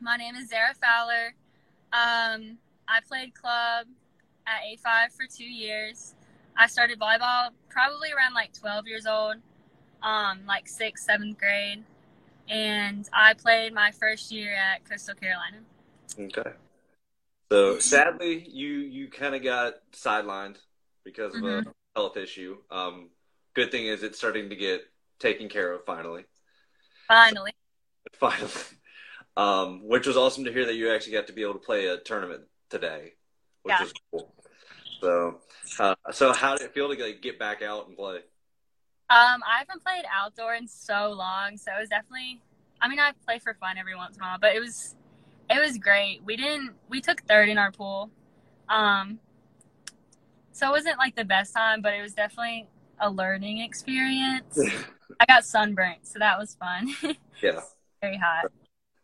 My name is Zara Fowler. Um, I played club at A5 for two years. I started volleyball probably around like 12 years old, um, like sixth, seventh grade. And I played my first year at Coastal Carolina. Okay. So sadly, you you kind of got sidelined because of Mhm. a health issue. Um, good thing is it's starting to get taken care of finally. Finally. Finally, um, which was awesome to hear that you actually got to be able to play a tournament today, which Yeah. was cool. So, uh, so how did it feel to like, get back out and play? Um, I haven't played outdoor in so long, so it was definitely. I mean, I play for fun every once in a while, but it was, it was great. We didn't. We took third in our pool, um, so it wasn't like the best time, but it was definitely a learning experience. I got sunburnt, so that was fun. yeah. Very hot.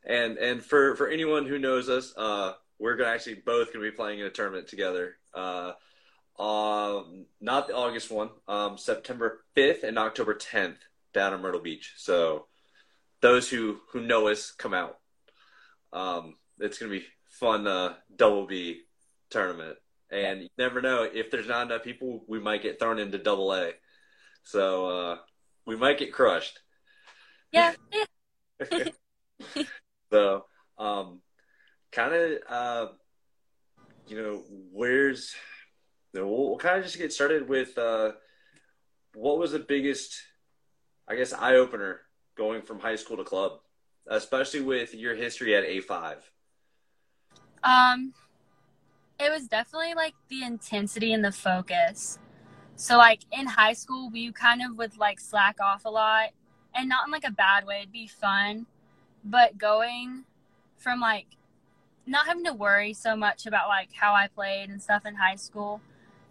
And and for for anyone who knows us, uh, we're gonna actually both gonna be playing in a tournament together. Uh, um, not the August one, um, September fifth and October tenth down in Myrtle Beach. So those who who know us come out. Um, it's gonna be fun. Uh, double B tournament, and you never know if there's not enough people, we might get thrown into double A. So uh, we might get crushed. Yeah. so, um, kind of, uh, you know, where's, we'll, we'll kind of just get started with, uh, what was the biggest, I guess, eye opener going from high school to club, especially with your history at A5? Um, it was definitely like the intensity and the focus. So like in high school, we kind of would like slack off a lot, and not in like a bad way. It'd be fun, but going from like not having to worry so much about like how I played and stuff in high school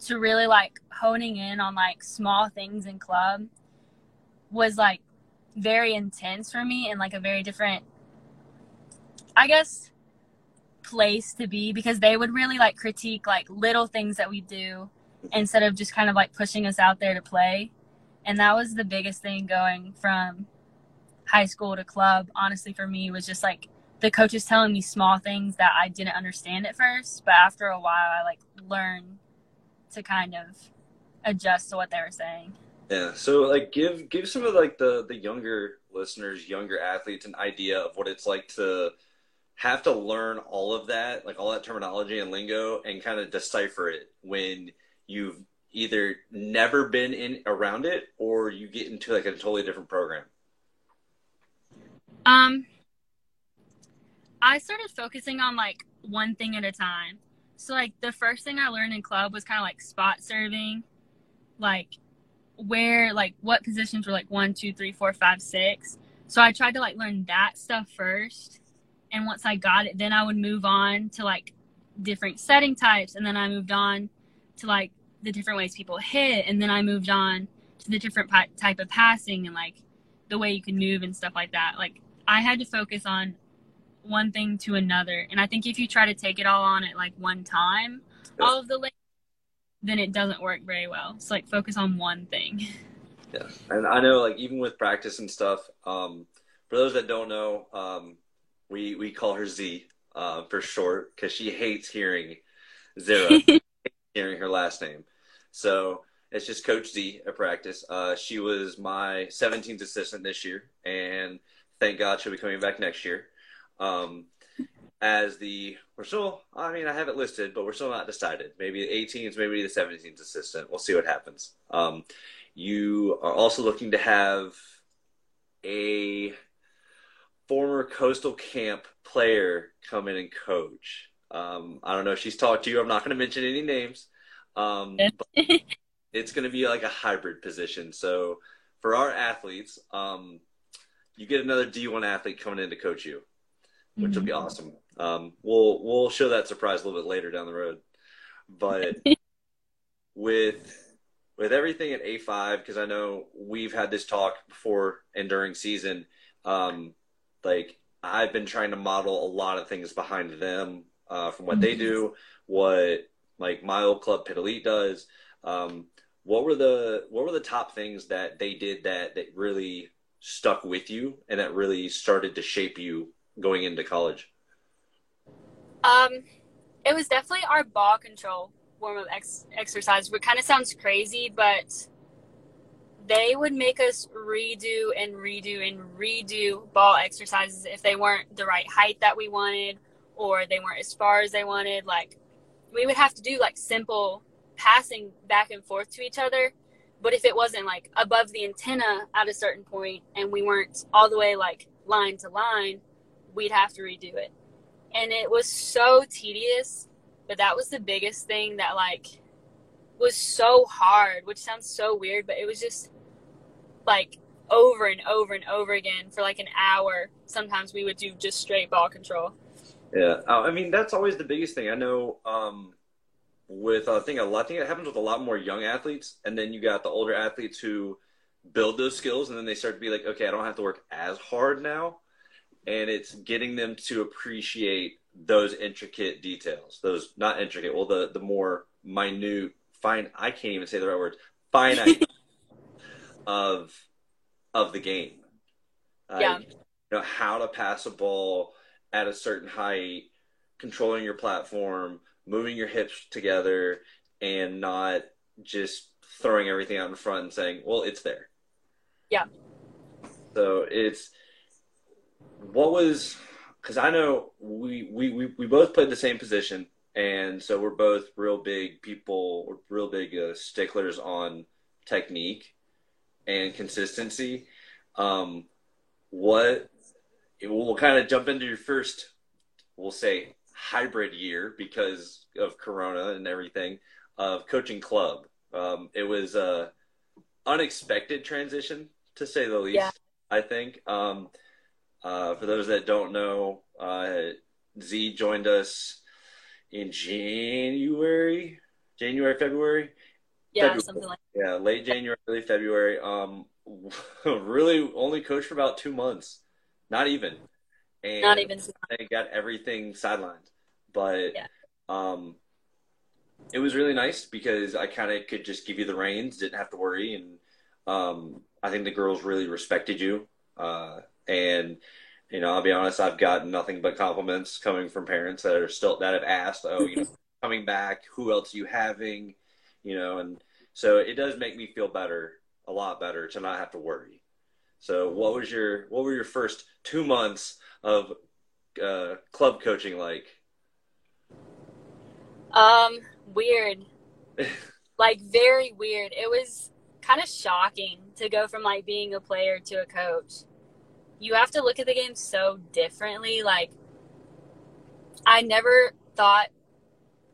to really like honing in on like small things in club was like very intense for me and like a very different I guess place to be because they would really like critique like little things that we do instead of just kind of like pushing us out there to play. And that was the biggest thing going from high school to club, honestly, for me, was just like the coaches telling me small things that I didn't understand at first. But after a while, I like learned to kind of adjust to what they were saying. Yeah. So, like, give give some of like the the younger listeners, younger athletes, an idea of what it's like to have to learn all of that, like all that terminology and lingo, and kind of decipher it when you've either never been in around it or you get into like a totally different program. Um, I started focusing on like one thing at a time. So like the first thing I learned in club was kind of like spot serving, like where like what positions were like one, two, three, four, five, six. So I tried to like learn that stuff first, and once I got it, then I would move on to like different setting types, and then I moved on to like the different ways people hit, and then I moved on to the different type of passing and like the way you can move and stuff like that. Like I had to focus on one thing to another. And I think if you try to take it all on at like one time, Yeah. all of the then it doesn't work very well. So like focus on one thing. Yeah, and I know like even with practice and stuff. Um, for those that don't know, um, we we call her Z uh, for short because she hates hearing Zara, hearing her last name. So it's just Coach Z at practice. Uh, she was my 17th assistant this year, and thank God she'll be coming back next year. Um, as the we're still, I mean, I have it listed, but we're still not decided. Maybe the 18s, maybe the 17s assistant. We'll see what happens. Um, you are also looking to have a former Coastal Camp player come in and coach. Um, I don't know if she's talked to you. I'm not going to mention any names. Um, but it's going to be like a hybrid position. So for our athletes, um, you get another D1 athlete coming in to coach you, which will be awesome. Um, we'll we'll show that surprise a little bit later down the road. But with with everything at A5, because I know we've had this talk before and during season, um, like I've been trying to model a lot of things behind them uh, from what they do, what like my old club Pit Elite does. Um, what were the what were the top things that they did that that really stuck with you and that really started to shape you going into college? Um, it was definitely our ball control form of ex- exercise. It kind of sounds crazy, but they would make us redo and redo and redo ball exercises if they weren't the right height that we wanted or they weren't as far as they wanted. Like we would have to do like simple passing back and forth to each other. But if it wasn't like above the antenna at a certain point and we weren't all the way like line to line, we'd have to redo it. And it was so tedious, but that was the biggest thing that like was so hard, which sounds so weird, but it was just like over and over and over again for like an hour. Sometimes we would do just straight ball control. Yeah, I mean that's always the biggest thing. I know um, with uh, I think a lot. I think it happens with a lot more young athletes, and then you got the older athletes who build those skills, and then they start to be like, okay, I don't have to work as hard now, and it's getting them to appreciate those intricate details. Those not intricate, well, the the more minute, fine. I can't even say the right words. Finite of of the game. Yeah. you know how to pass a ball at a certain height, controlling your platform, moving your hips together, and not just throwing everything out in front and saying, "Well, it's there." Yeah. So it's what was because I know we, we we we both played the same position, and so we're both real big people, we're real big uh, sticklers on technique and consistency. Um, what we'll kind of jump into your first, we'll say hybrid year because of Corona and everything of coaching club. Um, it was a unexpected transition to say the least. Yeah. I think. Um, uh, for those that don't know, uh, Z joined us in January, January, February. Yeah, February. something like Yeah, late January, early February. Um, really only coached for about two months, not even. And not even they got everything sidelined, but Yeah. um, it was really nice because I kind of could just give you the reins, didn't have to worry, and um, I think the girls really respected you. Uh, and you know, I'll be honest, I've gotten nothing but compliments coming from parents that are still that have asked, "Oh, you know, coming back, who else are you having?" You know, and so it does make me feel better, a lot better, to not have to worry. So, what was your what were your first two months of uh, club coaching like? Um, weird. like very weird. It was kind of shocking to go from like being a player to a coach. You have to look at the game so differently. Like I never thought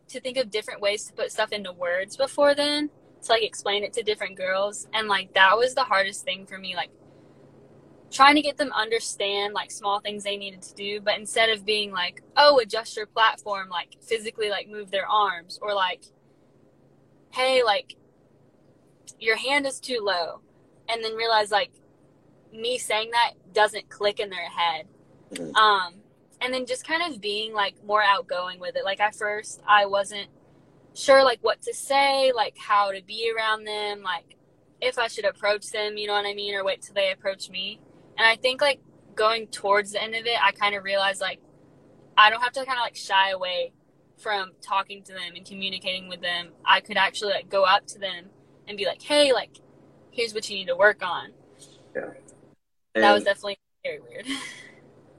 to think of different ways to put stuff into words before then to like explain it to different girls and like that was the hardest thing for me like trying to get them understand like small things they needed to do but instead of being like oh adjust your platform like physically like move their arms or like hey like your hand is too low and then realize like me saying that doesn't click in their head. Mhm. um and then just kind of being like more outgoing with it. Like at first i wasn't sure like what to say like how to be around them like if i should approach them you know what i mean or wait till they approach me and i think like going towards the end of it i kind of realized like i don't have to kind of like shy away from talking to them and communicating with them. I could actually like go up to them and be like hey like here's what you need to work on. And, that was definitely very weird.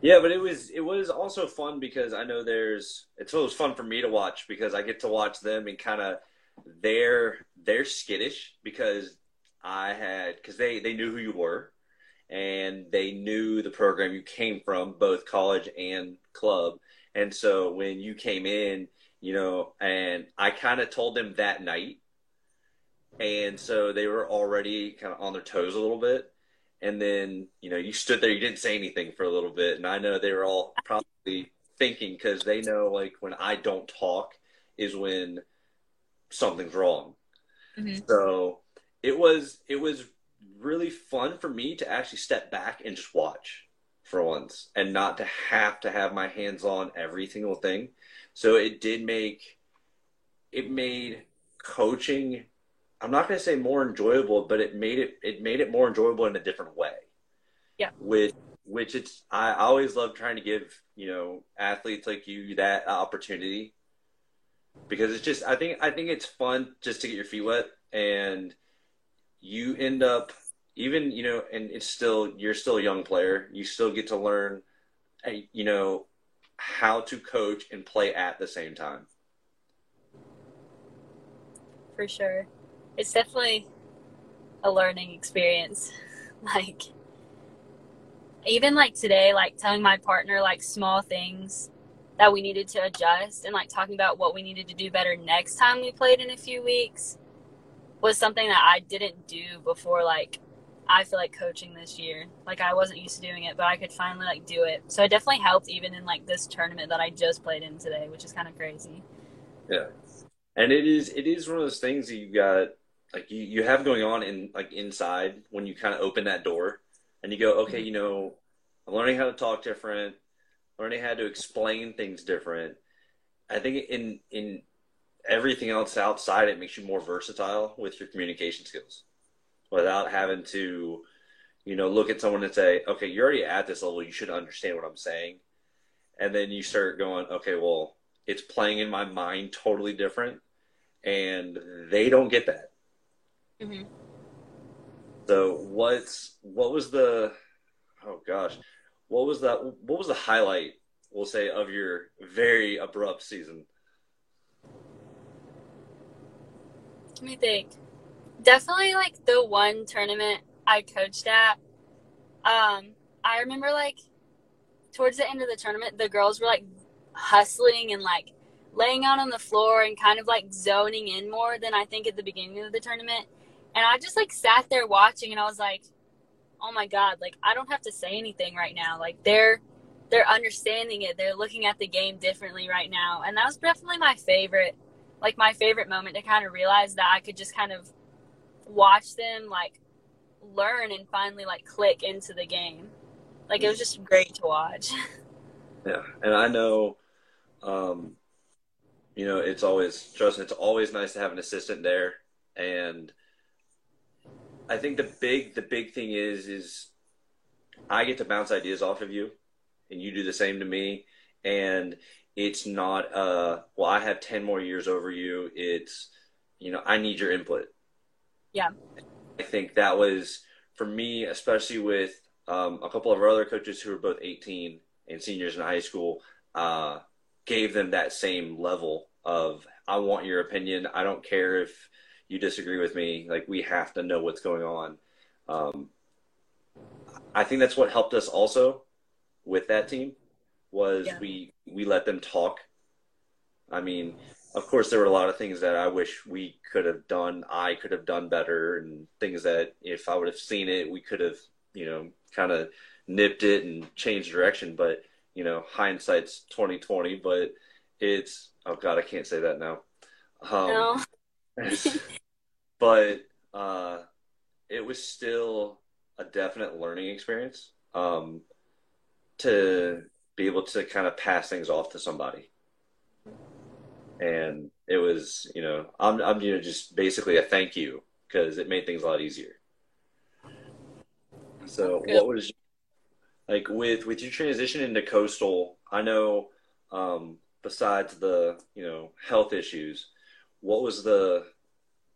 Yeah, but it was it was also fun because I know there's it's always fun for me to watch because I get to watch them and kind of they're they're skittish because I had because they they knew who you were and they knew the program you came from both college and club. And so when you came in you know and I kind of told them that night. And so they were already kind of on their toes a little bit. And then you know you stood there you didn't say anything for a little bit. And i know they were all probably thinking because they know like when i don't talk is when something's wrong. Mhm. so it was it was really fun for me to actually step back and just watch for once and not to have to have my hands on every single thing so it did make it made coaching I'm not going to say more enjoyable, but it made it it made it more enjoyable in a different way. Yeah. Which which it's I always love trying to give you know athletes like you that opportunity because it's just I think I think it's fun just to get your feet wet and you end up even you know and it's still you're still a young player. You still get to learn uh, you know how to coach and play at the same time. For sure. It's definitely a learning experience. Like even like today like telling my partner like small things that we needed to adjust and like talking about what we needed to do better next time we played in a few weeks was something that I didn't do before like I feel like coaching this year. Like I wasn't used to doing it, but I could finally like do it. So it definitely helped even in like this tournament that I just played in today, which is kind of crazy. Yeah. And it is it is one of those things that you got like you, you have going on in like inside when you kind of open that door and you go, okay, mm-hmm. you know, I'm learning how to talk different, learning how to explain things different. I think in in everything else outside it makes you more versatile with your communication skills. Without having to you know look at someone and say okay you're already at this level. You should understand what i'm saying. And then you start going okay well it's playing in my mind totally different. And they don't get that. Mm-hmm. so what's what was the oh gosh what was that what was the highlight we'll say of your very abrupt season me think. Definitely like the one tournament I coached at. Um, I remember like towards the end of the tournament, the girls were like hustling and like laying out on the floor and kind of like zoning in more than I think at the beginning of the tournament. And I just like sat there watching and I was like, oh my God, like I don't have to say anything right now. Like they're they're understanding it. They're looking at the game differently right now. And that was definitely my favorite like my favorite moment to kind of realize that I could just kind of watch them like learn and finally like click into the game. Like it was just great to watch. Yeah, and I know, um, you know, it's always me, it's always nice to have an assistant there, and I think the big the big thing is is I get to bounce ideas off of you, and you do the same to me, and it's not uh well i have 10 more years over you. It's you know i need your input. Yeah. I think that was for me especially with um, a couple of our other coaches who were both 18 and seniors in high school uh, gave them that same level of i want your opinion. I don't care if you disagree with me. Like we have to know what's going on. Um, i think that's what helped us also with that team was yeah. we we let them talk. I mean, of course, there were a lot of things that I wish we could have done. I could have done better, and things that if I would have seen it, we could have, you know, kind of nipped it and changed direction. But you know, hindsight's twenty twenty. But it's oh god, I can't say that now. Um, no. but uh, it was still a definite learning experience. Um, to be able to kind of pass things off to somebody. And it was, you know, I'm, I'm, you know, just basically a thank you because it made things a lot easier. So, what was like with with your transition into coastal? I know, um, besides the you know health issues, what was the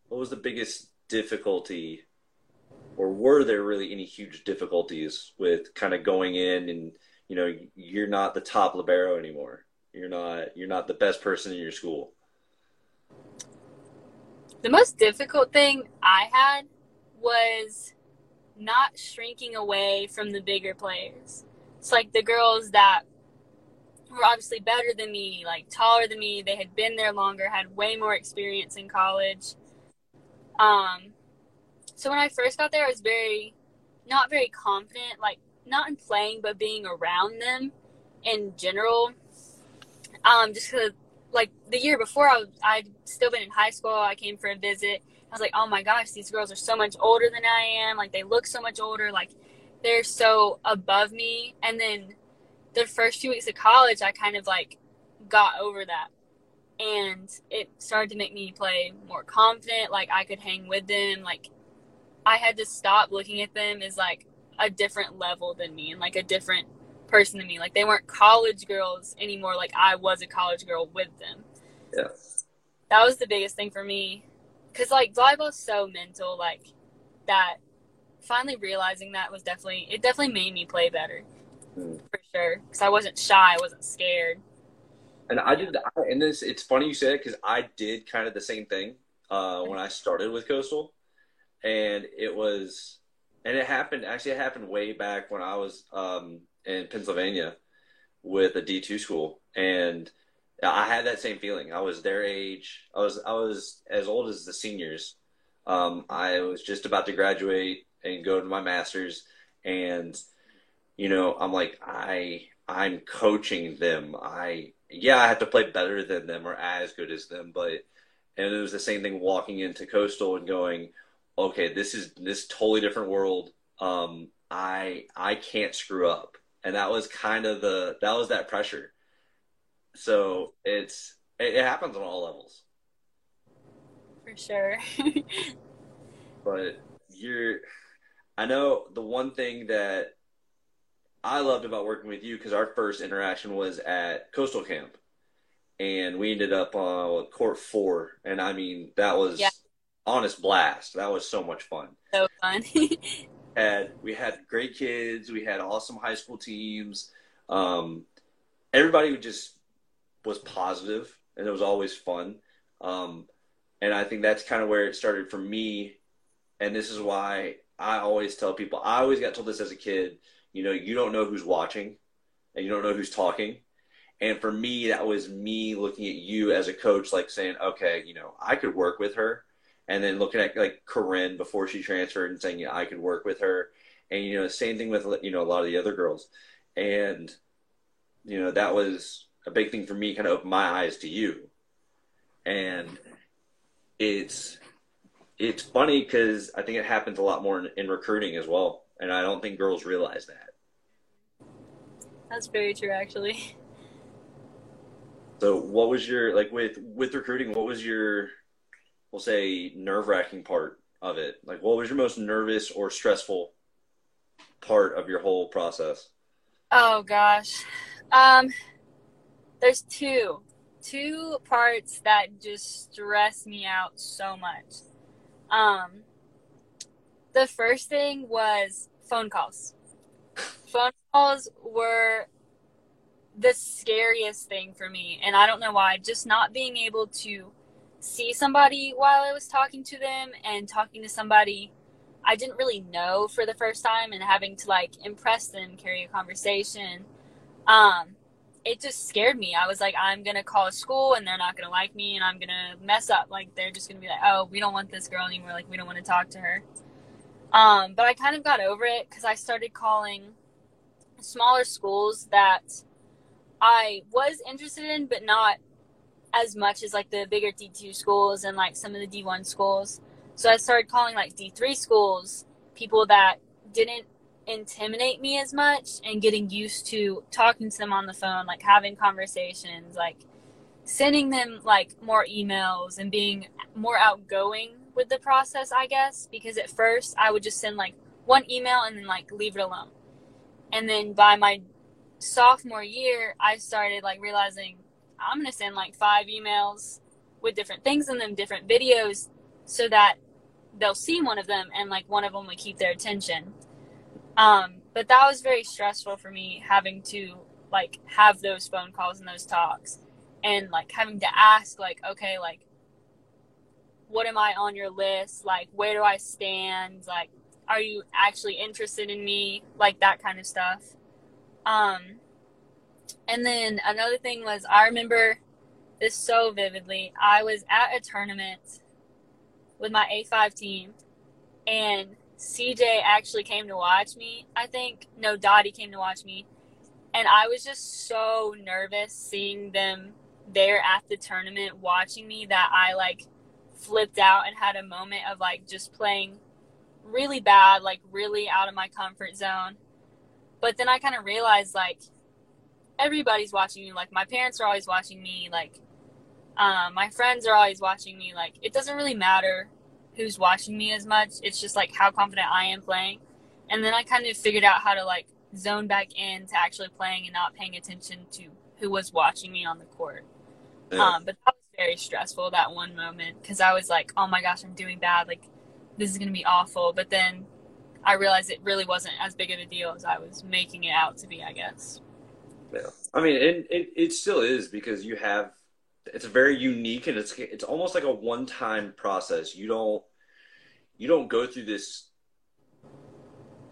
what was the biggest difficulty, or were there really any huge difficulties with kind of going in and you know you're not the top libero anymore. You're not you're not the best person in your school. The most difficult thing I had was not shrinking away from the bigger players. It's like the girls that were obviously better than me, like taller than me. They had been there longer, had way more experience in college. Um, so when I first got there, I was very, not very confident. Like not in playing, but being around them in general. Um, just cause like the year before, I I'd still been in high school. I came for a visit. I was like, oh my gosh, these girls are so much older than I am. Like they look so much older. Like they're so above me. And then the first few weeks of college, I kind of like got over that. And it started to make me play more confident. Like I could hang with them. Like I had to stop looking at them as like a different level than me and like a different person than me. Like they weren't college girls anymore. Like I was a college girl with them. Yeah. That was the biggest thing for me. Cause like volleyball's so mental, like that finally realizing that was definitely, it definitely made me play better Mm. for sure. Cause I wasn't shy. I wasn't scared. And I did, and this, it's funny you say it because I did kind of the same thing uh, when I started with Coastal. And it was, and it happened, actually, it happened way back when I was um, in Pennsylvania with a D2 school. And I had that same feeling. I was their age. I was, I was as old as the seniors. Um, I was just about to graduate and go to my master's. And, you know, I'm like, I, I'm coaching them. I, yeah, I have to play better than them or as good as them, but and it was the same thing walking into Coastal and going, okay, this is this totally different world. Um, I I can't screw up, and that was kind of the that was that pressure. So it's it, it happens on all levels, For sure. but you're. I know the one thing that I loved about working with you because our first interaction was at Coastal Camp, and we ended up on court four, and I mean that was Yeah. Honest blast. That was so much fun. so fun. Had we had great kids, we had awesome high school teams. Um, everybody just was positive, and it was always fun. Um, and I think that's kind of where it started for me. And this is why I always tell people. I always got told this as a kid you know, you don't know who's watching and you don't know who's talking. And for me, that was me looking at you as a coach, like saying, okay, you know, I could work with her. And then looking at like Corinne before she transferred and saying, yeah, I could work with her. And, you know, same thing with, you know, a lot of the other girls. And, you know, that was a big thing for me, kind of opened my eyes to you. And it's, it's funny because I think it happens a lot more in, in recruiting as well. And I don't think girls realize that. That's very true, actually. So what was your like with with recruiting? What was your we'll say nerve wracking part of it? Like what was your most nervous or stressful part of your whole process? Oh gosh. Um there's two two parts that just stress me out so much. Um the first thing was phone calls. Phone calls were the scariest thing for me and I don't know why just not being able to see somebody while I was talking to them and talking to somebody I didn't really know for the first time and having to like impress them, carry a conversation. Um, it just scared me. I was like, I'm gonna call a school and they're not gonna like me and I'm gonna mess up. Like they're just gonna be like, oh, we don't want this girl anymore. Like we don't want to talk to her. Um, but I kind of got over it because I started calling smaller schools that I was interested in, but not as much as like the bigger D2 schools and like some of the D1 schools. So I started calling like D3 schools, people that didn't intimidate me as much and getting used to talking to them on the phone, like having conversations, like sending them like more emails and being more outgoing with the process, I guess, because at first I would just send like one email and then like leave it alone. And then by my sophomore year, I started like realizing I'm going to send like five emails with different things in them, different videos, so that they'll see one of them and like one of them would keep their attention. Um, but that was very stressful for me having to like have those phone calls and those talks and like having to ask like okay like what am i on your list? Like where do i stand? Like are you actually interested in me? Like that kind of stuff. Um and then another thing was i remember this so vividly. I was at a tournament with my a5 team and cj actually came to watch me. I think no dottie came to watch me. And i was just so nervous seeing them there at the tournament watching me that i like flipped out and had a moment of like just playing really bad, like really out of my comfort zone. But then I kind of realized like everybody's watching me. Like my parents are always watching me. Like um, my friends are always watching me. Like it doesn't really matter who's watching me as much. It's just like how confident I am playing. and then I kind of figured out how to like zone back in to actually playing and not paying attention to who was watching me on the court. Yeah. Um, but that was very stressful that one moment because I was like, oh my gosh, I'm doing bad. Like, this is going to be awful. But then I realized it really wasn't as big of a deal as I was making it out to be, I guess. Yeah. I mean, it, it, it still is because you have, it's very unique and it's, it's almost like a one time process. You don't, you don't go through this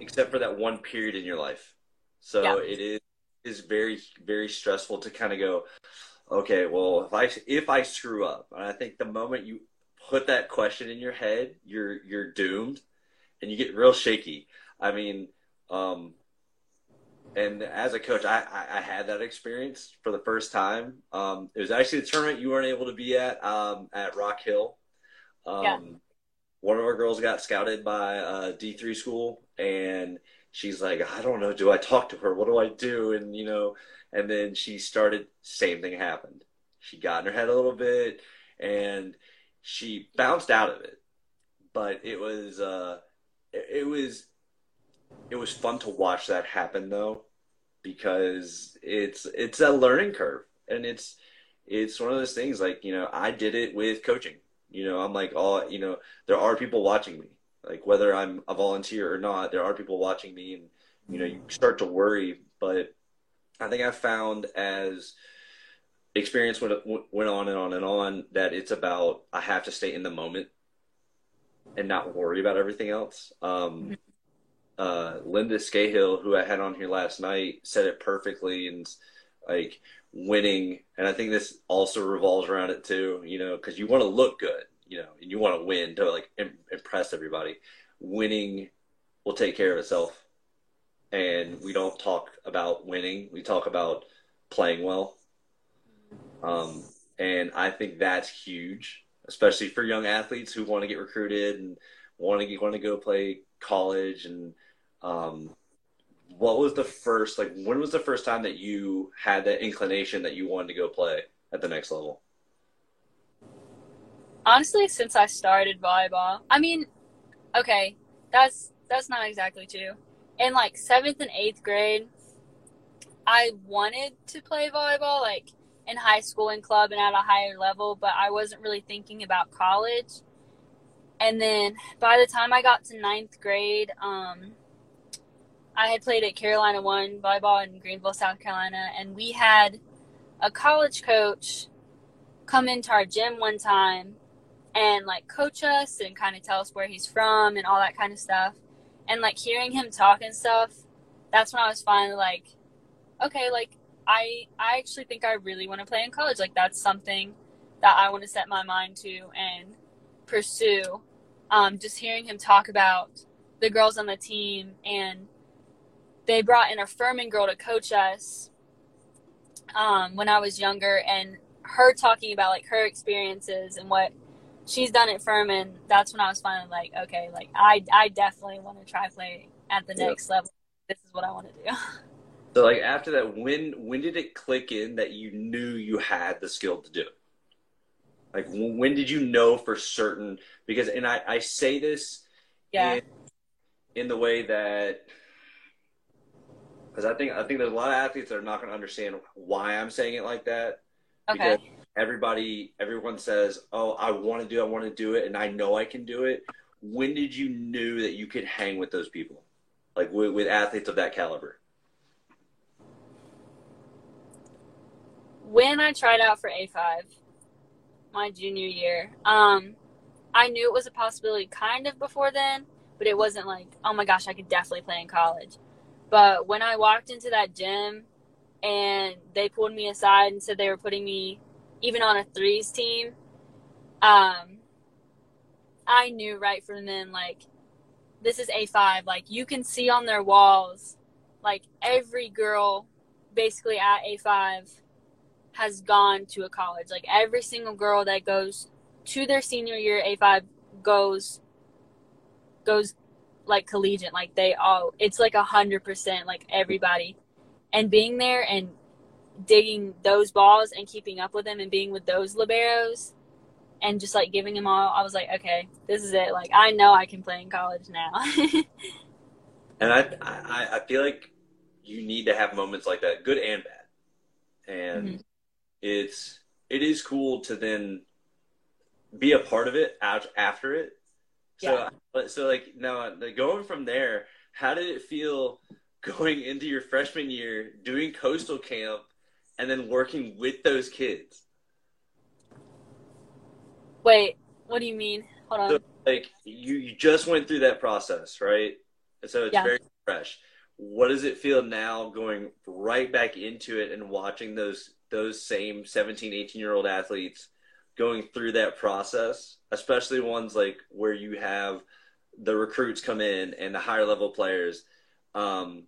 except for that one period in your life. So yeah. it is, is very, very stressful to kind of go, okay, well, if I if I screw up, and I think the moment you put that question in your head, you're you're doomed, and you get real shaky. I mean, um, and as a coach, I, I, I had that experience for the first time. Um, it was actually the tournament you weren't able to be at um, at Rock Hill. Um, yeah. One of our girls got scouted by a D three school, and she's like, I don't know, do I talk to her? What do I do? And you know, and then she started same thing happened she got in her head a little bit and she bounced out of it but it was uh it, it was it was fun to watch that happen though because it's it's a learning curve. And it's it's one of those things like you know i did it with coaching. You know i'm like all you know there are people watching me. Like whether i'm a volunteer or not there are people watching me and you know you start to worry. But I think I found as experience went went on and on and on that it's about I have to stay in the moment and not worry about everything else. Um, uh, Linda Scahill, who I had on here last night, said it perfectly and like winning. And I think this also revolves around it too, you know, because you want to look good, you know, and you want to win to like Im- impress everybody. Winning will take care of itself and we don't talk about winning. We talk about playing well. Um, and I think that's huge, especially for young athletes who want to get recruited and want to want to go play college. And um, what was the first like? When was the first time that you had that inclination that you wanted to go play at the next level? Honestly, since I started volleyball, I mean, okay, that's that's not exactly true in like seventh and eighth grade, I wanted to play volleyball, like in high school and club and at a higher level, but I wasn't really thinking about college. And then by the time I got to ninth grade, um, I had played at Carolina One volleyball in Greenville, South Carolina, and we had a college coach come into our gym one time and like coach us and kind of tell us where he's from and all that kind of stuff. And like hearing him talk and stuff that's when i was finally like okay like i i actually think i really want to play in college. Like that's something that i want to set my mind to and pursue. Um, just hearing him talk about the girls on the team and they brought in a Furman girl to coach us um, when I was younger, and her talking about like her experiences and what she's done at Furman. That's when I was finally like, okay, like I I definitely want to try play at the next level. This is what I want to do. So like after that, when when did it click in that you knew you had the skill to do it? Like when did you know for certain? Because and I I say this yeah. in, in the way that because I think I think there's a lot of athletes that are not going to understand why I'm saying it like that. Okay. Because everybody everyone says oh i want to do it i want to do it and i know i can do it when did you knew that you could hang with those people like with, with athletes of that caliber when i tried out for a5 my junior year um i knew it was a possibility kind of before then but it wasn't like oh my gosh i could definitely play in college but when i walked into that gym and they pulled me aside and said they were putting me even on a threes team, um, I knew right from then, like, this is A5. Like, you can see on their walls, like, every girl basically at A5 has gone to a college. Like, every single girl that goes to their senior year A5 goes, goes like collegiate. Like, they all, it's like a hundred percent, like, everybody. And being there and digging those balls and keeping up with them and being with those liberos and just like giving them all, I was like, okay, this is it. Like I know I can play in college now. And I, I, I feel like you need to have moments like that, good and bad. And mm-hmm. it's, it is cool to then be a part of it out after it. So, yeah. so like now going from there, how did it feel going into your freshman year, doing coastal camp, and then working with those kids? Wait, what do you mean? Hold on. So, like you, you just went through that process, right? So it's yeah. very fresh. What does it feel now going right back into it and watching those those same 17, 18 year old athletes going through that process, especially ones like where you have the recruits come in and the higher level players, um,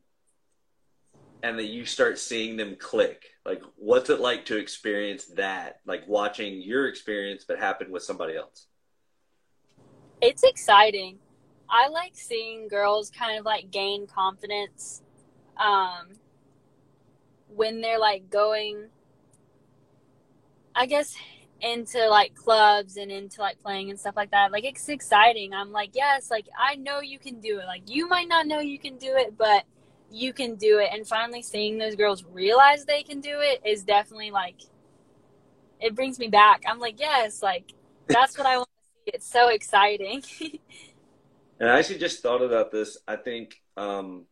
and that you start seeing them click. Like, what's it like to experience that? Like watching your experience, but happen with somebody else. It's exciting. I like seeing girls kind of like gain confidence um, when they're like going I guess into like clubs and into like playing and stuff like that. Like it's exciting. I'm like, yes, like I know you can do it. Like you might not know you can do it, but you can do it. And finally seeing those girls realize they can do it is definitely like it brings me back. I'm like, yes, like that's what I want to see. It's so exciting. and I actually just thought about this. I think um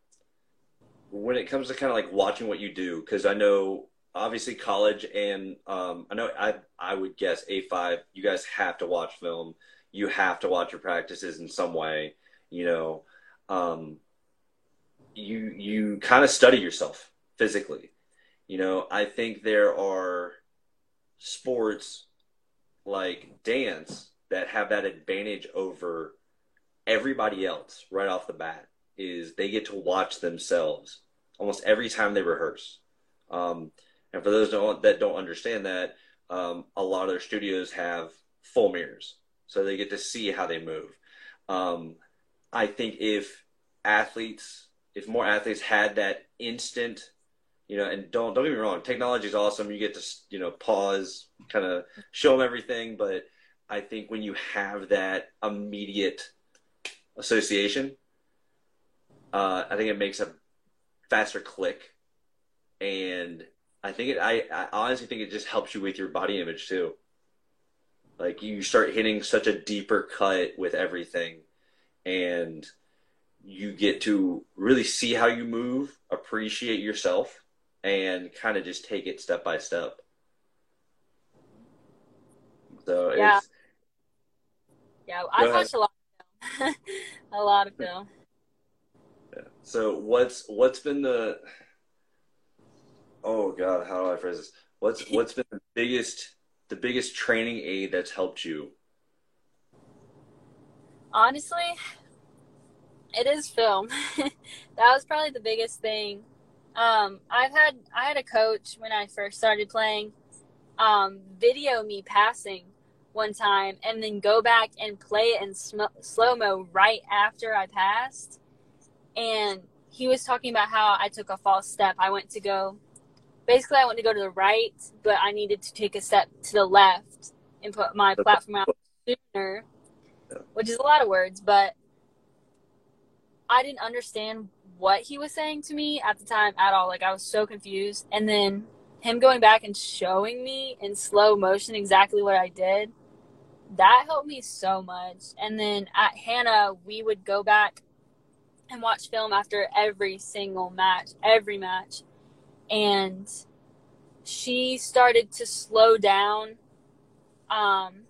when it comes to kind of like watching what you do, because I know obviously college and um, I know I I would guess A five. You guys have to watch film. You have to watch your practices in some way. You know, um, you you kind of study yourself physically. You know, I think there are sports like dance that have that advantage over everybody else right off the bat is they get to watch themselves almost every time they rehearse. Um, and for those that don't understand that, um, a lot of their studios have full mirrors, so they get to see how they move. Um, I think if athletes, if more athletes had that instant, you know, and don't don't get me wrong, technology is awesome. You get to you know pause, kind of show them everything, but I think when you have that immediate association, uh, I think it makes a faster click, and I think it. I, I honestly think it just helps you with your body image too. Like you start hitting such a deeper cut with everything, and you get to really see how you move, appreciate yourself, and kind of just take it step by step. So yeah, yeah. I watched a lot of film. a lot of film. Yeah. So what's what's been the oh god, how do I phrase this? What's what's been the biggest the biggest training aid that's helped you? Honestly, it is film. that was probably the biggest thing. Um, I've had I had a coach when I first started playing, um, video me passing one time and then go back and play it in sm- slow mo right after I passed. And he was talking about how I took a false step. I went to go basically I wanted to go to the right, but I needed to take a step to the left and put my platform out sooner, which is a lot of words, but I didn't understand what he was saying to me at the time at all. Like I was so confused. And then him going back and showing me in slow motion exactly what I did, that helped me so much. And then at Hannah, we would go back and watch film after every single match, every match and she started to slow down um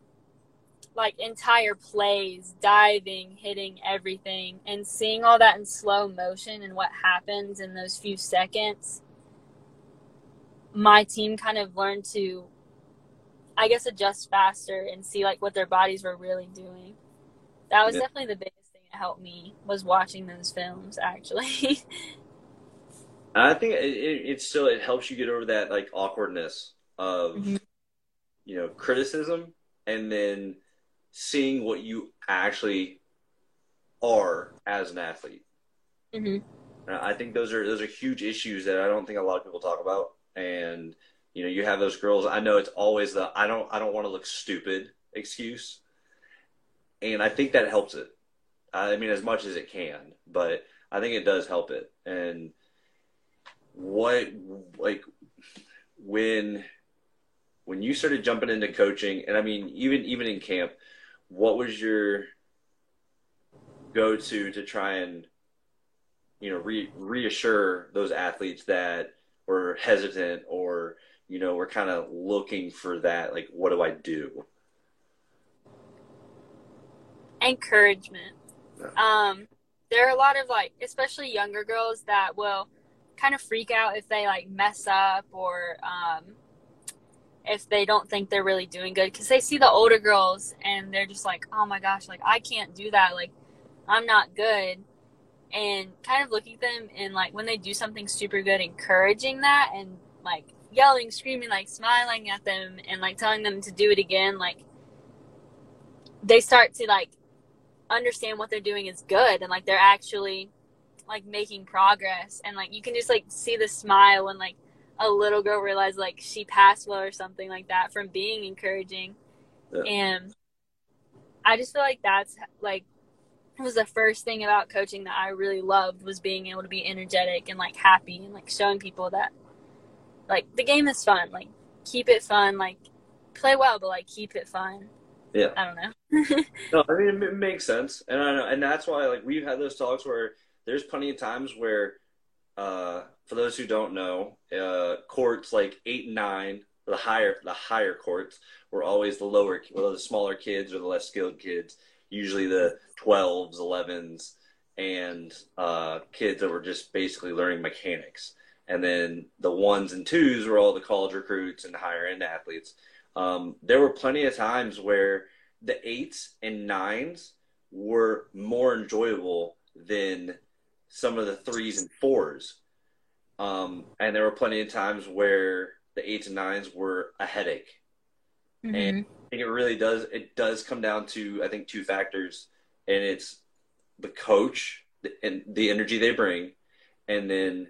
like entire plays diving hitting everything and seeing all that in slow motion and what happens in those few seconds my team kind of learned to i guess adjust faster and see like what their bodies were really doing that was yeah. definitely the biggest thing that helped me was watching those films actually I think it, it, it, still it helps you get over that like awkwardness of mm-hmm. you know criticism and then seeing what you actually are as an athlete. Mm-hmm. I think those are those are huge issues that I don't think a lot of people talk about. And you know, you have those girls. I know it's always the I don't I don't want to look stupid excuse, and I think that helps it. I mean, as much as it can, but I think it does help it. And what like when when you started jumping into coaching, and I mean even even in camp, what was your go to to try and you know re- reassure those athletes that were hesitant or you know were kind of looking for that like what do I do? Encouragement. Yeah. Um, there are a lot of like, especially younger girls that will kind of freak out if they like mess up or um, if they don't think they're really doing good because they see the older girls and they're just like, oh my gosh, like I can't do that. Like I'm not good. And kind of looking at them and like when they do something super good, encouraging that and like yelling, screaming, like smiling at them and like telling them to do it again, like they start to like understand what they're doing is good and like they're actually like making progress and like you can just like see the smile when like a little girl realized like she passed well or something like that from being encouraging. Yeah. and i just feel like that's like was the first thing about coaching that i really loved was being able to be energetic and like happy and like showing people that like the game is fun. Like keep it fun. Like play well but like keep it fun. Yeah. I don't know. No i mean it makes sense. And i know and that's why like we've had those talks where there's plenty of times where uh for those who don't know, uh, courts like eight and nine, the higher the higher courts were always the lower, well, the smaller kids or the less skilled kids. Usually the twelves, elevens, and uh, kids that were just basically learning mechanics. And then the ones and twos were all the college recruits and higher end athletes. Um, there were plenty of times where the eights and nines were more enjoyable than some of the threes and fours um, and there were plenty of times where the eights and nines were a headache. Mm-hmm. And I think it really does. It does come down to I think two factors, and it's the coach and the energy they bring, and then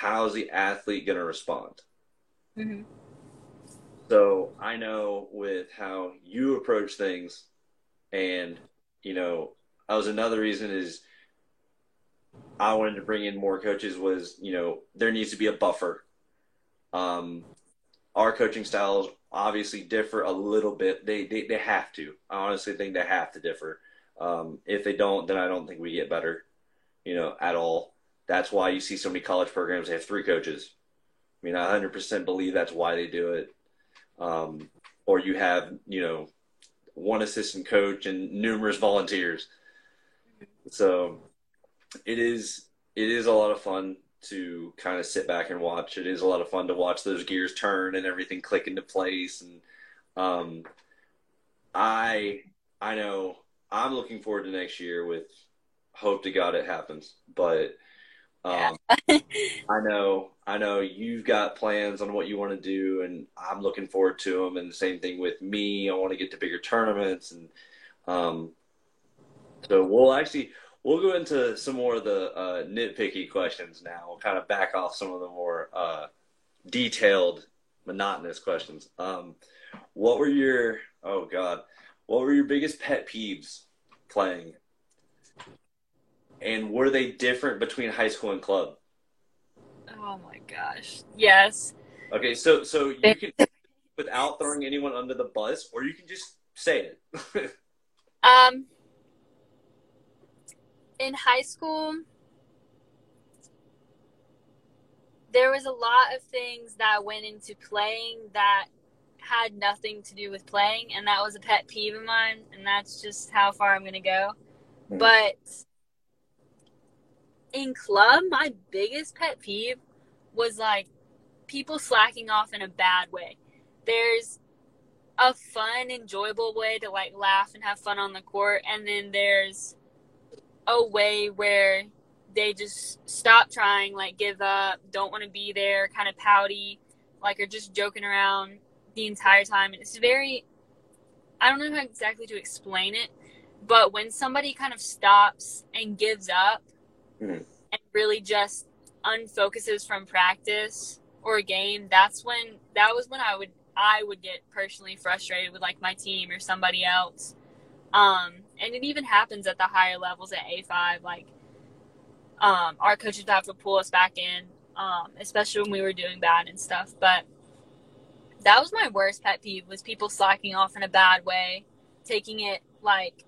how's the athlete going to respond. Mm-hmm. So I know with how you approach things, and you know, that was another reason is I wanted to bring in more coaches was, you know, there needs to be a buffer. Um, our coaching styles obviously differ a little bit. They, they, they have to. I honestly think they have to differ. Um, if they don't, then I don't think we get better, you know, at all. That's why you see so many college programs have three coaches. I mean, I 100% believe that's why they do it. Um, or you have, you know, one assistant coach and numerous volunteers. So it is it is a lot of fun to kind of sit back and watch. It is a lot of fun to watch those gears turn and everything click into place. And um, I I know I'm looking forward to next year with hope to God it happens. But um, yeah. I know I know you've got plans on what you want to do, and I'm looking forward to them. And the same thing with me. I want to get to bigger tournaments, and um, so we'll actually we'll go into some more of the uh, nitpicky questions now. We'll kind of back off some of the more uh, detailed, monotonous questions. Um, what were your oh god, what were your biggest pet peeves playing, and were they different between high school and club? Oh my gosh, yes. Okay, so so you can without throwing anyone under the bus, or you can just say it. um in high school, there was a lot of things that went into playing that had nothing to do with playing, and that was a pet peeve of mine, and that's just how far I'm going to go. Mm-hmm. But in club, my biggest pet peeve was like people slacking off in a bad way. There's a fun, enjoyable way to like laugh and have fun on the court, and then there's a way where they just stop trying, like give up, don't want to be there, kind of pouty, like are just joking around the entire time. And it's very, I don't know how exactly to explain it, but when somebody kind of stops and gives up mm-hmm. and really just unfocuses from practice or a game, that's when that was when I would I would get personally frustrated with like my team or somebody else. Um, and it even happens at the higher levels at A5. Like, um, our coaches would have to pull us back in, um, especially when we were doing bad and stuff. But that was my worst pet peeve was people slacking off in a bad way, taking it like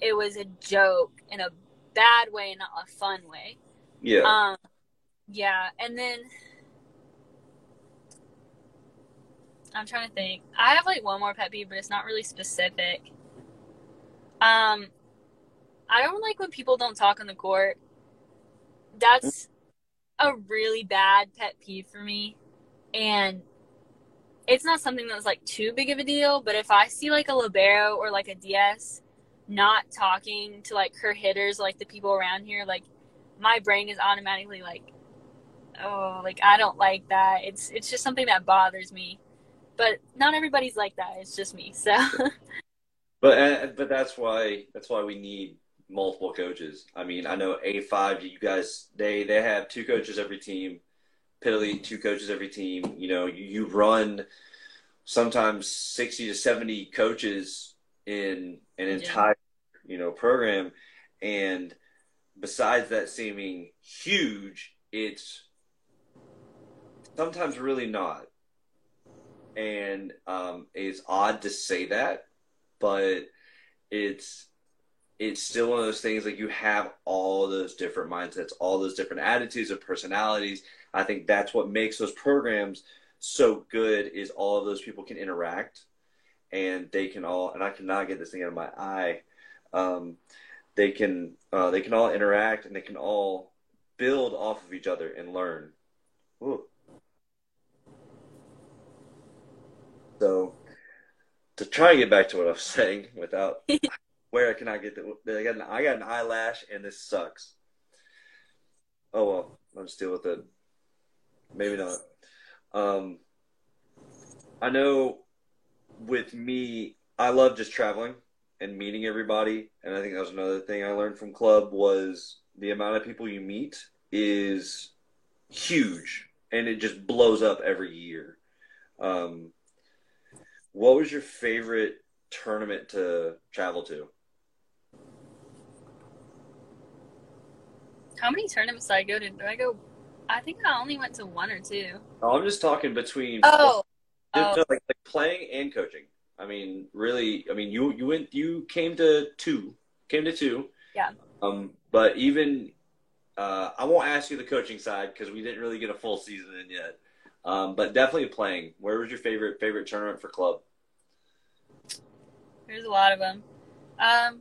it was a joke in a bad way, not a fun way. Yeah. Um, yeah, and then I'm trying to think. I have like one more pet peeve, but it's not really specific. Um, I don't like when people don't talk on the court. That's a really bad pet peeve for me, and it's not something that's like too big of a deal. But if I see like a libero or like a DS not talking to like her hitters, like the people around here, like my brain is automatically like, oh, like I don't like that. It's it's just something that bothers me. But not everybody's like that. It's just me. So. but uh, but that's why that's why we need multiple coaches. I mean, I know A five. You guys they they have two coaches every team. Pitt two coaches every team. You know, you, you run sometimes sixty to seventy coaches in an entire yeah. you know program, and besides that seeming huge, it's sometimes really not. And um, it's odd to say that, but it's it's still one of those things like you have all those different mindsets, all those different attitudes and personalities. I think that's what makes those programs so good is all of those people can interact and they can all and I cannot get this thing out of my eye. Um, they can uh, they can all interact and they can all build off of each other and learn. Ooh. So to try and get back to what I was saying without where can I get the I got an, I got an eyelash and this sucks. Oh well, I'll just deal with it. Maybe not. Um, I know with me, I love just traveling and meeting everybody. And I think that was another thing I learned from club was the amount of people you meet is huge, and it just blows up every year. Um, what was your favorite tournament to travel to? How many tournaments did I go to? Did I go? I think I only went to one or two. Oh, I'm just talking between. Oh. oh. like, like playing and coaching. I mean, really, I mean, you you went you came to two, came to two. Yeah. Um, but even uh, I won't ask you the coaching side because we didn't really get a full season in yet. Um, but definitely playing. Where was your favorite favorite tournament for club? There's a lot of them. Um,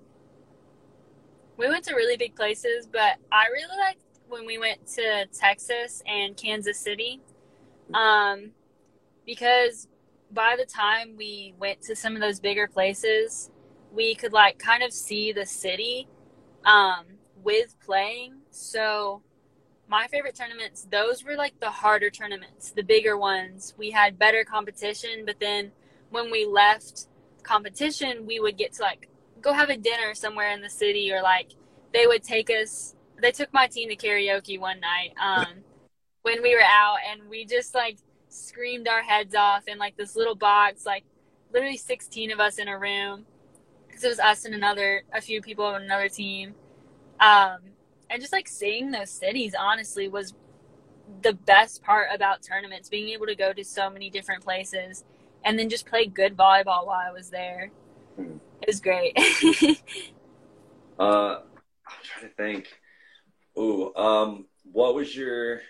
we went to really big places, but I really liked when we went to Texas and Kansas City, um, because by the time we went to some of those bigger places, we could like kind of see the city um, with playing. So my favorite tournaments, those were like the harder tournaments, the bigger ones. We had better competition, but then when we left competition, we would get to like go have a dinner somewhere in the city or like they would take us they took my team to karaoke one night um, when we were out and we just like screamed our heads off in like this little box, like literally 16 of us in a room. Because it was us and another, a few people on another team. Um, and just like seeing those cities, honestly, was the best part about tournaments, being able to go to so many different places and then just play good volleyball while I was there. Hmm. It was great. uh, I'm trying to think. Ooh, um, what was your?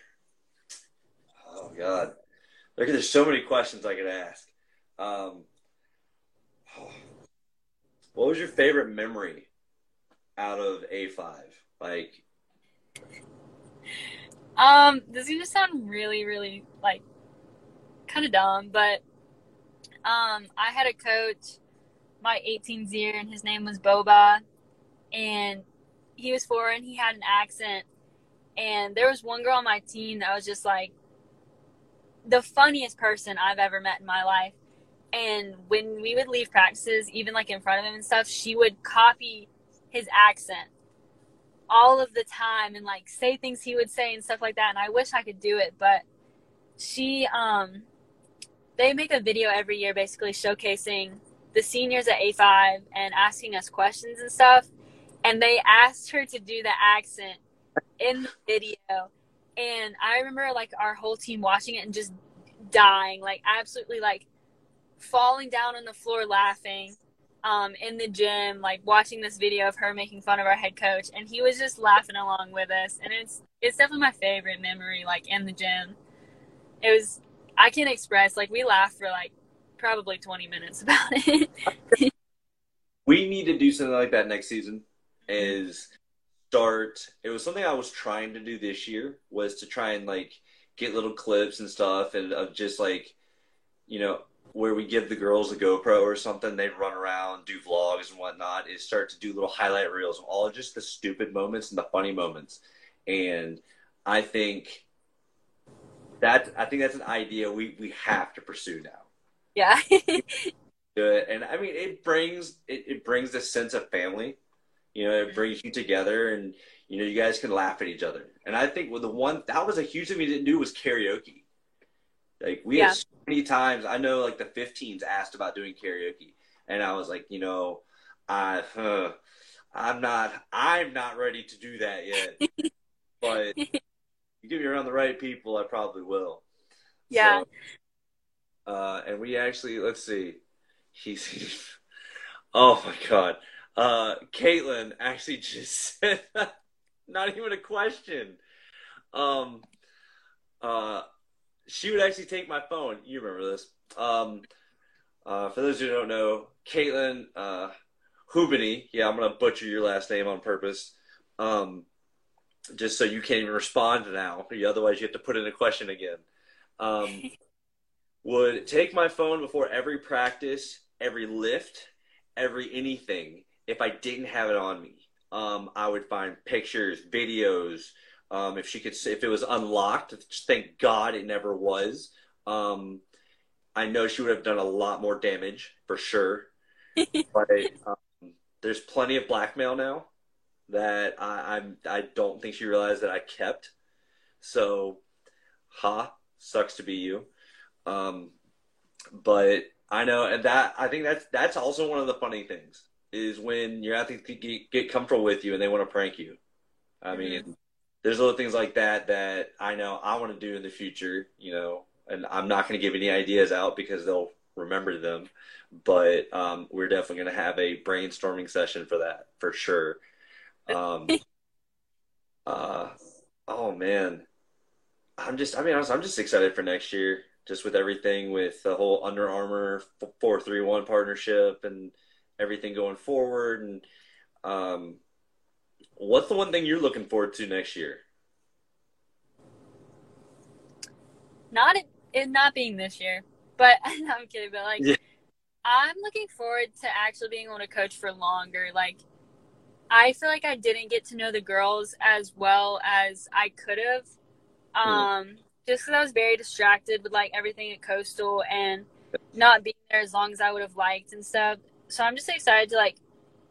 Oh God, Look, there's so many questions I could ask. Um, what was your favorite memory out of A5? Like, um, this is gonna sound really, really like kind of dumb, but um, I had a coach my 18th year, and his name was Boba, and he was foreign. He had an accent, and there was one girl on my team that was just like the funniest person I've ever met in my life. And when we would leave practices, even like in front of him and stuff, she would copy his accent all of the time and like say things he would say and stuff like that. And I wish I could do it, but she, um, they make a video every year basically showcasing the seniors at A5 and asking us questions and stuff. And they asked her to do the accent in the video. And I remember like our whole team watching it and just dying, like absolutely like falling down on the floor laughing um, in the gym, like watching this video of her making fun of our head coach, and he was just laughing along with us. And it's it's definitely my favorite memory, like in the gym. It was I can't express like we laughed for like probably twenty minutes about it. we need to do something like that next season. Is start. It was something I was trying to do this year was to try and like get little clips and stuff and of just like you know where we give the girls a GoPro or something, they run around, do vlogs and whatnot, is start to do little highlight reels of all just the stupid moments and the funny moments. And I think that I think that's an idea we, we have to pursue now. Yeah. Good. And I mean it brings it, it brings this sense of family. You know, it brings you together and you know, you guys can laugh at each other. And I think with the one that was a huge thing we didn't do was karaoke. Like we yeah. had many times. I know like the 15s asked about doing karaoke, and I was like, you know, I, uh, I'm not, I'm not ready to do that yet. but you get me around the right people, I probably will. Yeah. So, uh, and we actually, let's see, he's, oh my god, uh, Caitlin actually just said, not even a question. Um, uh, she would actually take my phone. You remember this. Um, uh, for those who don't know, Caitlin uh, Hubany. Yeah, I'm gonna butcher your last name on purpose. Um, just so you can't even respond now. Otherwise, you have to put in a question again. Um, would take my phone before every practice, every lift, every anything. If I didn't have it on me, um, I would find pictures, videos, um, if she could, if it was unlocked, thank God it never was. Um, I know she would have done a lot more damage for sure. but um, there's plenty of blackmail now that I, I'm. I don't think she realized that I kept. So, ha, sucks to be you. Um, but I know, and that I think that's that's also one of the funny things is when your athletes get, get comfortable with you and they want to prank you. I mm-hmm. mean, there's little things like that that I know I want to do in the future, you know, and I'm not going to give any ideas out because they'll remember them. But um, we're definitely going to have a brainstorming session for that for sure. Um, uh, oh man, I'm just, I mean, I'm just excited for next year, just with everything with the whole Under Armour 431 partnership and everything going forward. And, um, What's the one thing you're looking forward to next year? Not it, it not being this year, but no, I'm kidding. But like, yeah. I'm looking forward to actually being able to coach for longer. Like, I feel like I didn't get to know the girls as well as I could have, hmm. um, mm. just because I was very distracted with like everything at Coastal and not being there as long as I would have liked and stuff. So I'm just excited to like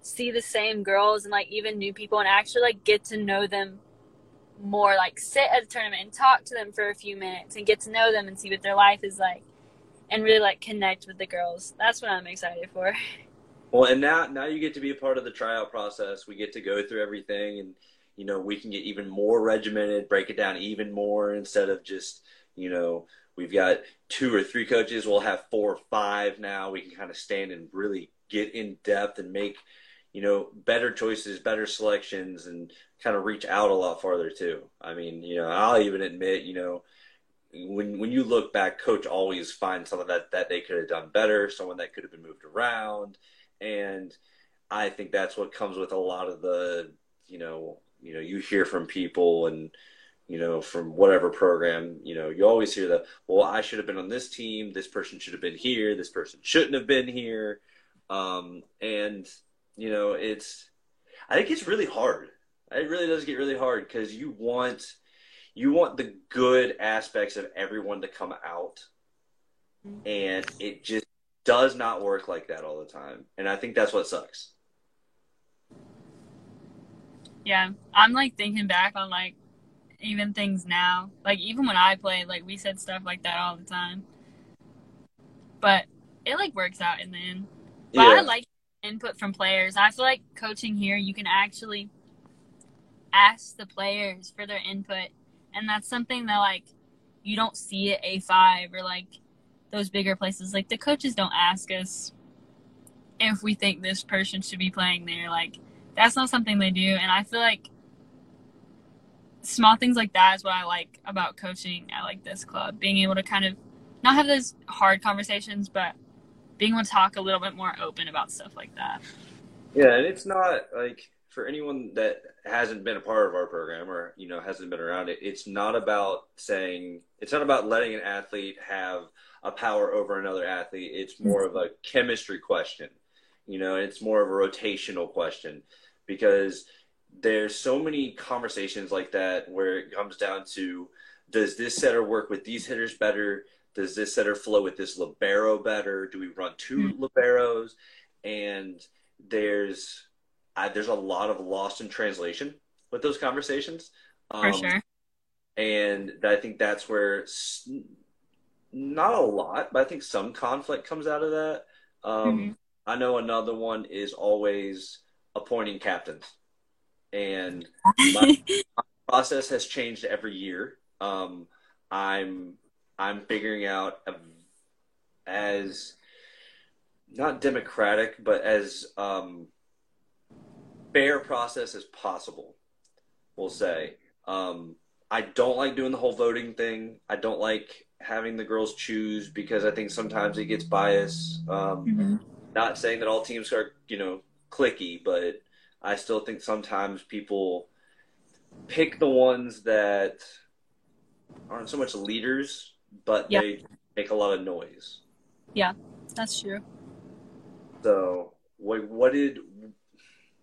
see the same girls and like even new people and actually like get to know them more like sit at a tournament and talk to them for a few minutes and get to know them and see what their life is like and really like connect with the girls. That's what i'm excited for. Well and now now you get to be a part of the tryout process. We get to go through everything and you know we can get even more regimented break it down even more instead of just you know we've got two or three coaches. We'll have four or five now. We can kind of stand and really get in depth and make you know, better choices, better selections, and kind of reach out a lot farther too. I mean, you know, I'll even admit, you know, when when you look back, coach always finds something that that they could have done better, someone that could have been moved around, and I think that's what comes with a lot of the, you know, you know, you hear from people and you know, from whatever program, you know, you always hear the, well, I should have been on this team. This person should have been here. This person shouldn't have been here. Um, and you know, it's I think it's really hard. It really does get really hard because you want you want the good aspects of everyone to come out, mm-hmm. and it just does not work like that all the time. And I think that's what sucks. Yeah, I'm like thinking back on like even things now. Like even when I played, like we said stuff like that all the time. But it like works out in the end. But yeah. I like input from players. I feel like coaching here, you can actually ask the players for their input, and that's something that like you don't see at A5 or like those bigger places. Like the coaches don't ask us if we think this person should be playing there. Like that's not something they do, and I feel like small things like that is what I like about coaching at like this club. Being able to kind of not have those hard conversations, but being able to talk a little bit more open about stuff like that. Yeah, and it's not like for anyone that hasn't been a part of our program or you know hasn't been around it, it's not about saying it's not about letting an athlete have a power over another athlete. It's hmm. more of a chemistry question. You know, it's more of a rotational question because there's so many conversations like that where it comes down to does this setter work with these hitters better? Does this setter flow with this libero better? Do we run 2 mm-hmm. liberos? And there's I, there's a lot of lost in translation with those conversations. Um, For sure. And I think that's where not a lot, but I think some conflict comes out of that. Um, mm-hmm. I know another one is always appointing captains, and my, my process has changed every year. Um, I'm I'm figuring out a, as not democratic, but as um, fair process as possible. We'll say. Um, I don't like doing the whole voting thing. I don't like having the girls choose because I think sometimes it gets biased. Um, mm-hmm. Not saying that all teams are, you know, clicky, but I still think sometimes people pick the ones that aren't so much leaders, but yeah. they make a lot of noise. Yeah, that's true. So, what what did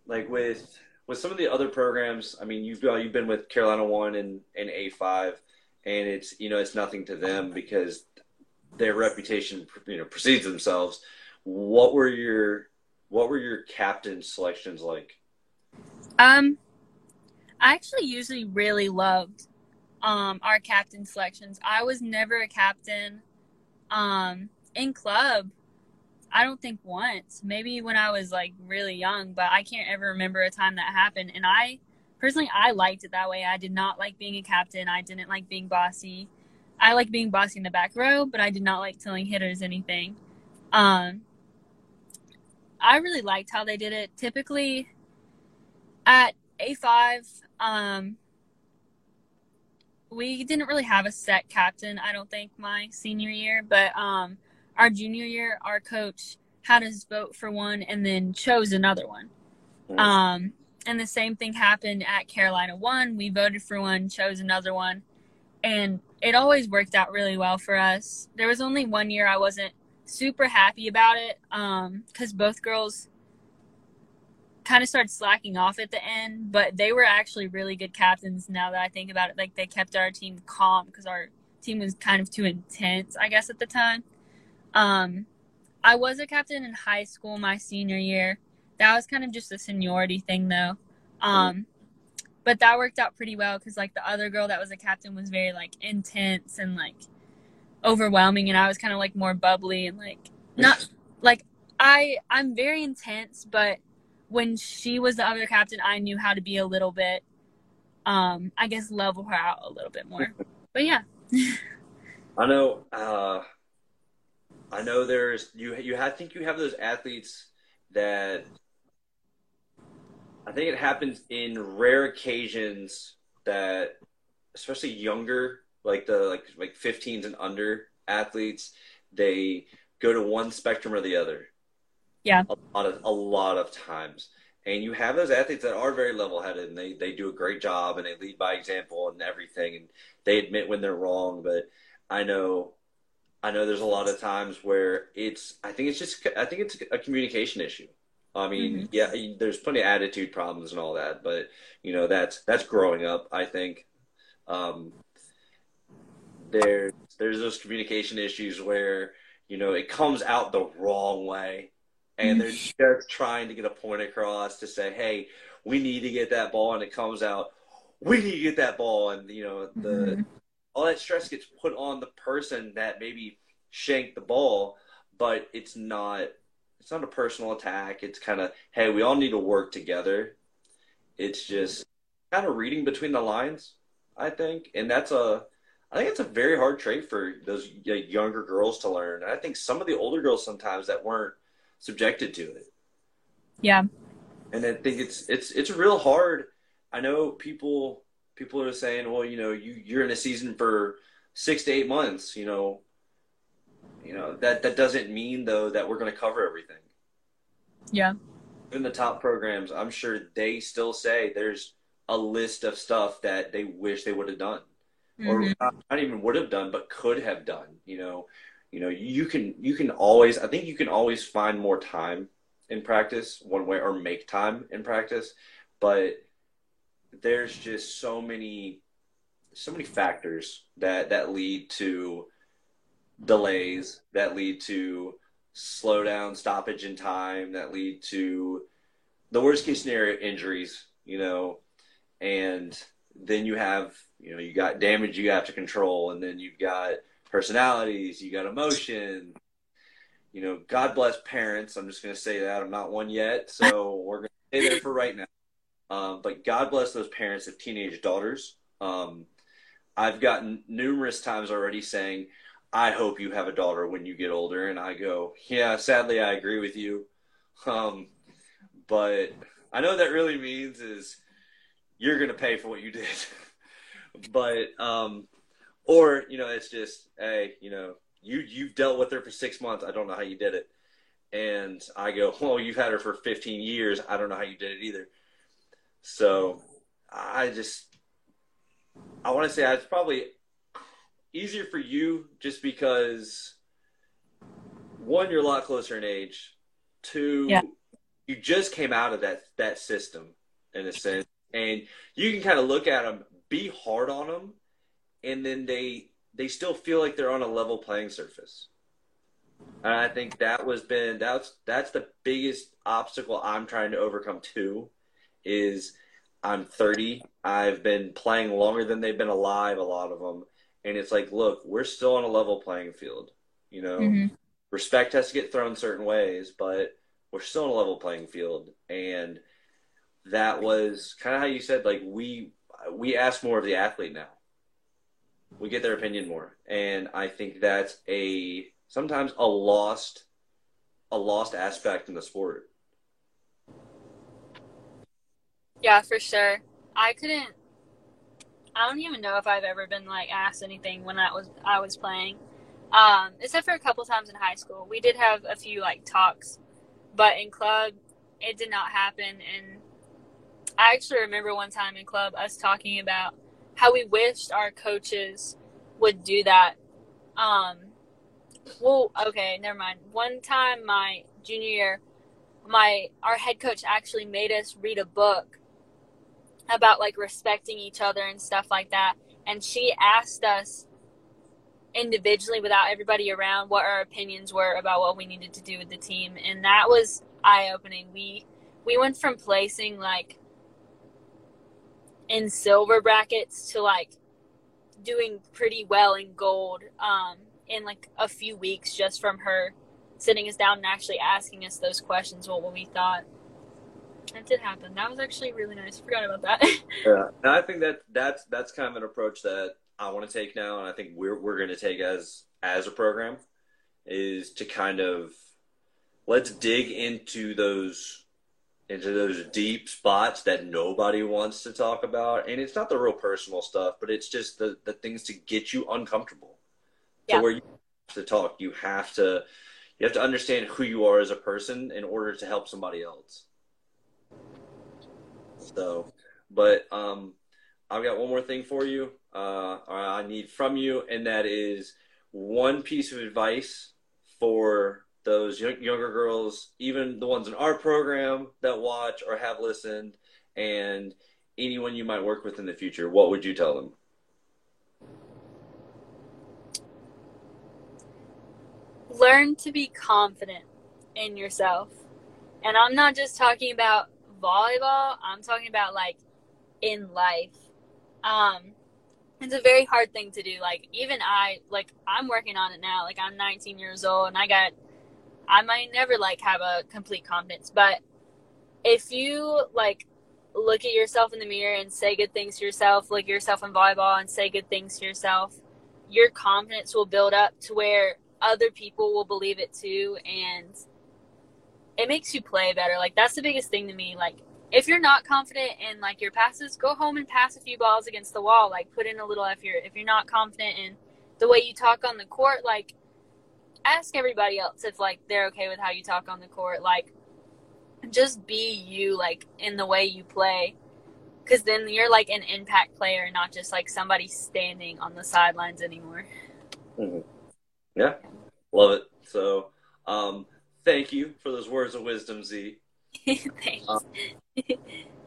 like with with some of the other programs? I mean, you've uh, you've been with Carolina One and and A five and it's you know it's nothing to them because their reputation you know precedes themselves. What were your what were your captain selections like? Um, I actually usually really loved um our captain selections. I was never a captain um in club. I don't think once. Maybe when I was like really young, but I can't ever remember a time that happened. And I personally I liked it that way. I did not like being a captain. I didn't like being bossy. I like being bossy in the back row, but I did not like telling hitters anything. Um, I really liked how they did it. Typically, at A5, um, we didn't really have a set captain, I don't think, my senior year, but um, our junior year, our coach had us vote for one and then chose another one. Um, and the same thing happened at Carolina One. We voted for one, chose another one, and it always worked out really well for us. There was only one year I wasn't super happy about it because um, both girls kind of started slacking off at the end, but they were actually really good captains now that I think about it. Like they kept our team calm because our team was kind of too intense, I guess, at the time. Um, I was a captain in high school my senior year that was kind of just a seniority thing though um but that worked out pretty well because like the other girl that was a captain was very like intense and like overwhelming and i was kind of like more bubbly and like not like i i'm very intense but when she was the other captain i knew how to be a little bit um i guess level her out a little bit more but yeah i know uh i know there's you you I think you have those athletes that I think it happens in rare occasions that, especially younger, like the like like 15s and under athletes, they go to one spectrum or the other. Yeah. A lot of a lot of times. And you have those athletes that are very level headed and they, they do a great job and they lead by example and everything and they admit when they're wrong. But I know I know there's a lot of times where it's I think it's just I think it's a communication issue. I mean, mm-hmm. yeah, there's plenty of attitude problems and all that, but you know that's that's growing up. I think um, there's there's those communication issues where you know it comes out the wrong way, and they're just trying to get a point across to say, hey, we need to get that ball, and it comes out, we need to get that ball, and you know the mm-hmm. all that stress gets put on the person that maybe shanked the ball, but it's not it's not a personal attack. It's kind of, hey, we all need to work together. It's just kind of reading between the lines. I think, and that's a I think it's a very hard trait for those younger girls to learn. I think some of the older girls sometimes that weren't subjected to it. Yeah. And I think it's it's it's real hard. I know people people are saying, well, you know, you you're in a season for six to eight months. You know, you know that that doesn't mean though that we're going to cover everything. Yeah. In the top programs, I'm sure they still say there's a list of stuff that they wish they would have done, mm-hmm. or not, not even would have done, but could have done. You know, you know, you can you can always. I think you can always find more time in practice one way, or make time in practice, but there's just so many so many factors that that lead to delays that lead to slow down stoppage in time that lead to the worst case scenario injuries you know and then you have you know you got damage you have to control and then you've got personalities you got emotion you know god bless parents. I'm just going to say that. I'm not one yet so we're going to stay there for right now. Um, but god bless those parents of teenage daughters. Um, i've gotten numerous times already saying i hope you have a daughter when you get older and i go yeah sadly i agree with you. Um, but i know that really means is you're going to pay for what you did. but um, or you know, it's just hey, you know, you you've dealt with her for six months. I don't know how you did it. And I go, well, you've had her for 15 years. I don't know how you did it either. So I just, I want to say it's probably easier for you just because one, you're a lot closer in age. Two, yeah. you just came out of that that system in a sense and you can kind of look at them, be hard on them, and then they they still feel like they're on a level playing surface. And I think that was been that's that's the biggest obstacle I'm trying to overcome too, is I'm 30. I've been playing longer than they've been alive, a lot of them, and it's like, look, we're still on a level playing field. You know, mm-hmm. respect has to get thrown certain ways, but we're still on a level playing field, and that was kind of how you said like we we ask more of the athlete now we get their opinion more. And i think that's a sometimes a lost a lost aspect in the sport. Yeah for sure. I couldn't i don't even know if i've ever been like asked anything when i was i was playing. Um except for a couple times in high school. We did have a few like talks but in club it did not happen. And I actually remember one time in club us talking about how we wished our coaches would do that. Um, well, okay, never mind. One time, my junior year, my our head coach actually made us read a book about like respecting each other and stuff like that. And she asked us individually, without everybody around, what our opinions were about what we needed to do with the team, and that was eye opening. We we went from placing like in silver brackets to like doing pretty well in gold um, in like a few weeks just from her sitting us down and actually asking us those questions what, we thought. That did happen. That was actually really nice. Forgot about that. Yeah. And i think that that's that's kind of an approach that i want to take now and i think we're, we're going to take as as a program is to kind of let's dig into those into those deep spots that nobody wants to talk about. And it's not the real personal stuff, but it's just the, the things to get you uncomfortable. Yeah. To where you have to talk. You have to you have to understand who you are as a person in order to help somebody else. So but um I've got one more thing for you. Uh I need from you, and that is one piece of advice for those younger girls, even the ones in our program that watch or have listened, and anyone you might work with in the future, what would you tell them? Learn to be confident in yourself. And I'm not just talking about volleyball, I'm talking about like in life. Um, it's a very hard thing to do. Like even I, like I'm working on it now. Like I'm 19 years old and I got I might never like have a complete confidence, but if you like look at yourself in the mirror and say good things to yourself, look at yourself in volleyball and say good things to yourself, your confidence will build up to where other people will believe it too and it makes you play better. Like that's the biggest thing to me. Like if you're not confident in like your passes, go home and pass a few balls against the wall. Like put in a little effort. If you're not confident in the way you talk on the court, like ask everybody else if like they're okay with how you talk on the court. Like just be you like in the way you play. Because then you're like an impact player not just like somebody standing on the sidelines anymore. Mm-hmm. yeah. Love it. So um thank you for those words of wisdom z. Thanks. Uh,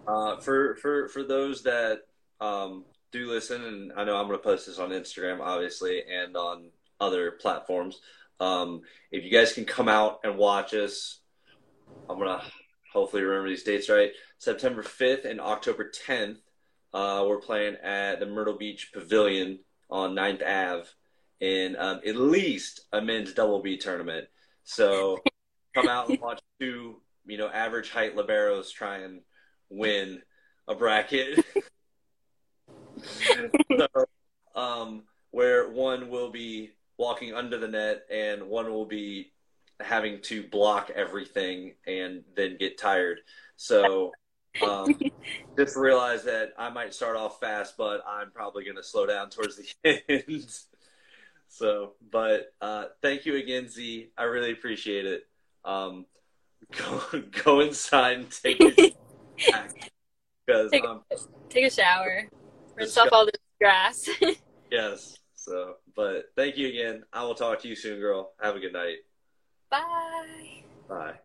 uh, for for for those that um do listen and i know i'm going to post this on instagram obviously and on other platforms um if you guys can come out and watch us i'm gonna hopefully remember these dates right. September 5th and October 10th, uh, we're playing at the Myrtle Beach Pavilion on 9th Ave in um, at least a men's double B tournament. So come out and watch two, you know, average height liberos try and win a bracket. so, um, where one will be walking under the net and one will be having to block everything and then get tired. So um, just realize that I might start off fast, but I'm probably going to slow down towards the end. so, but uh, thank you again, Z. I really appreciate it. Um, go go inside and take it because take, um, take a shower, rinse off all the grass. yes. So, but thank you again. I will talk to you soon, girl. Have a good night. Bye. Bye.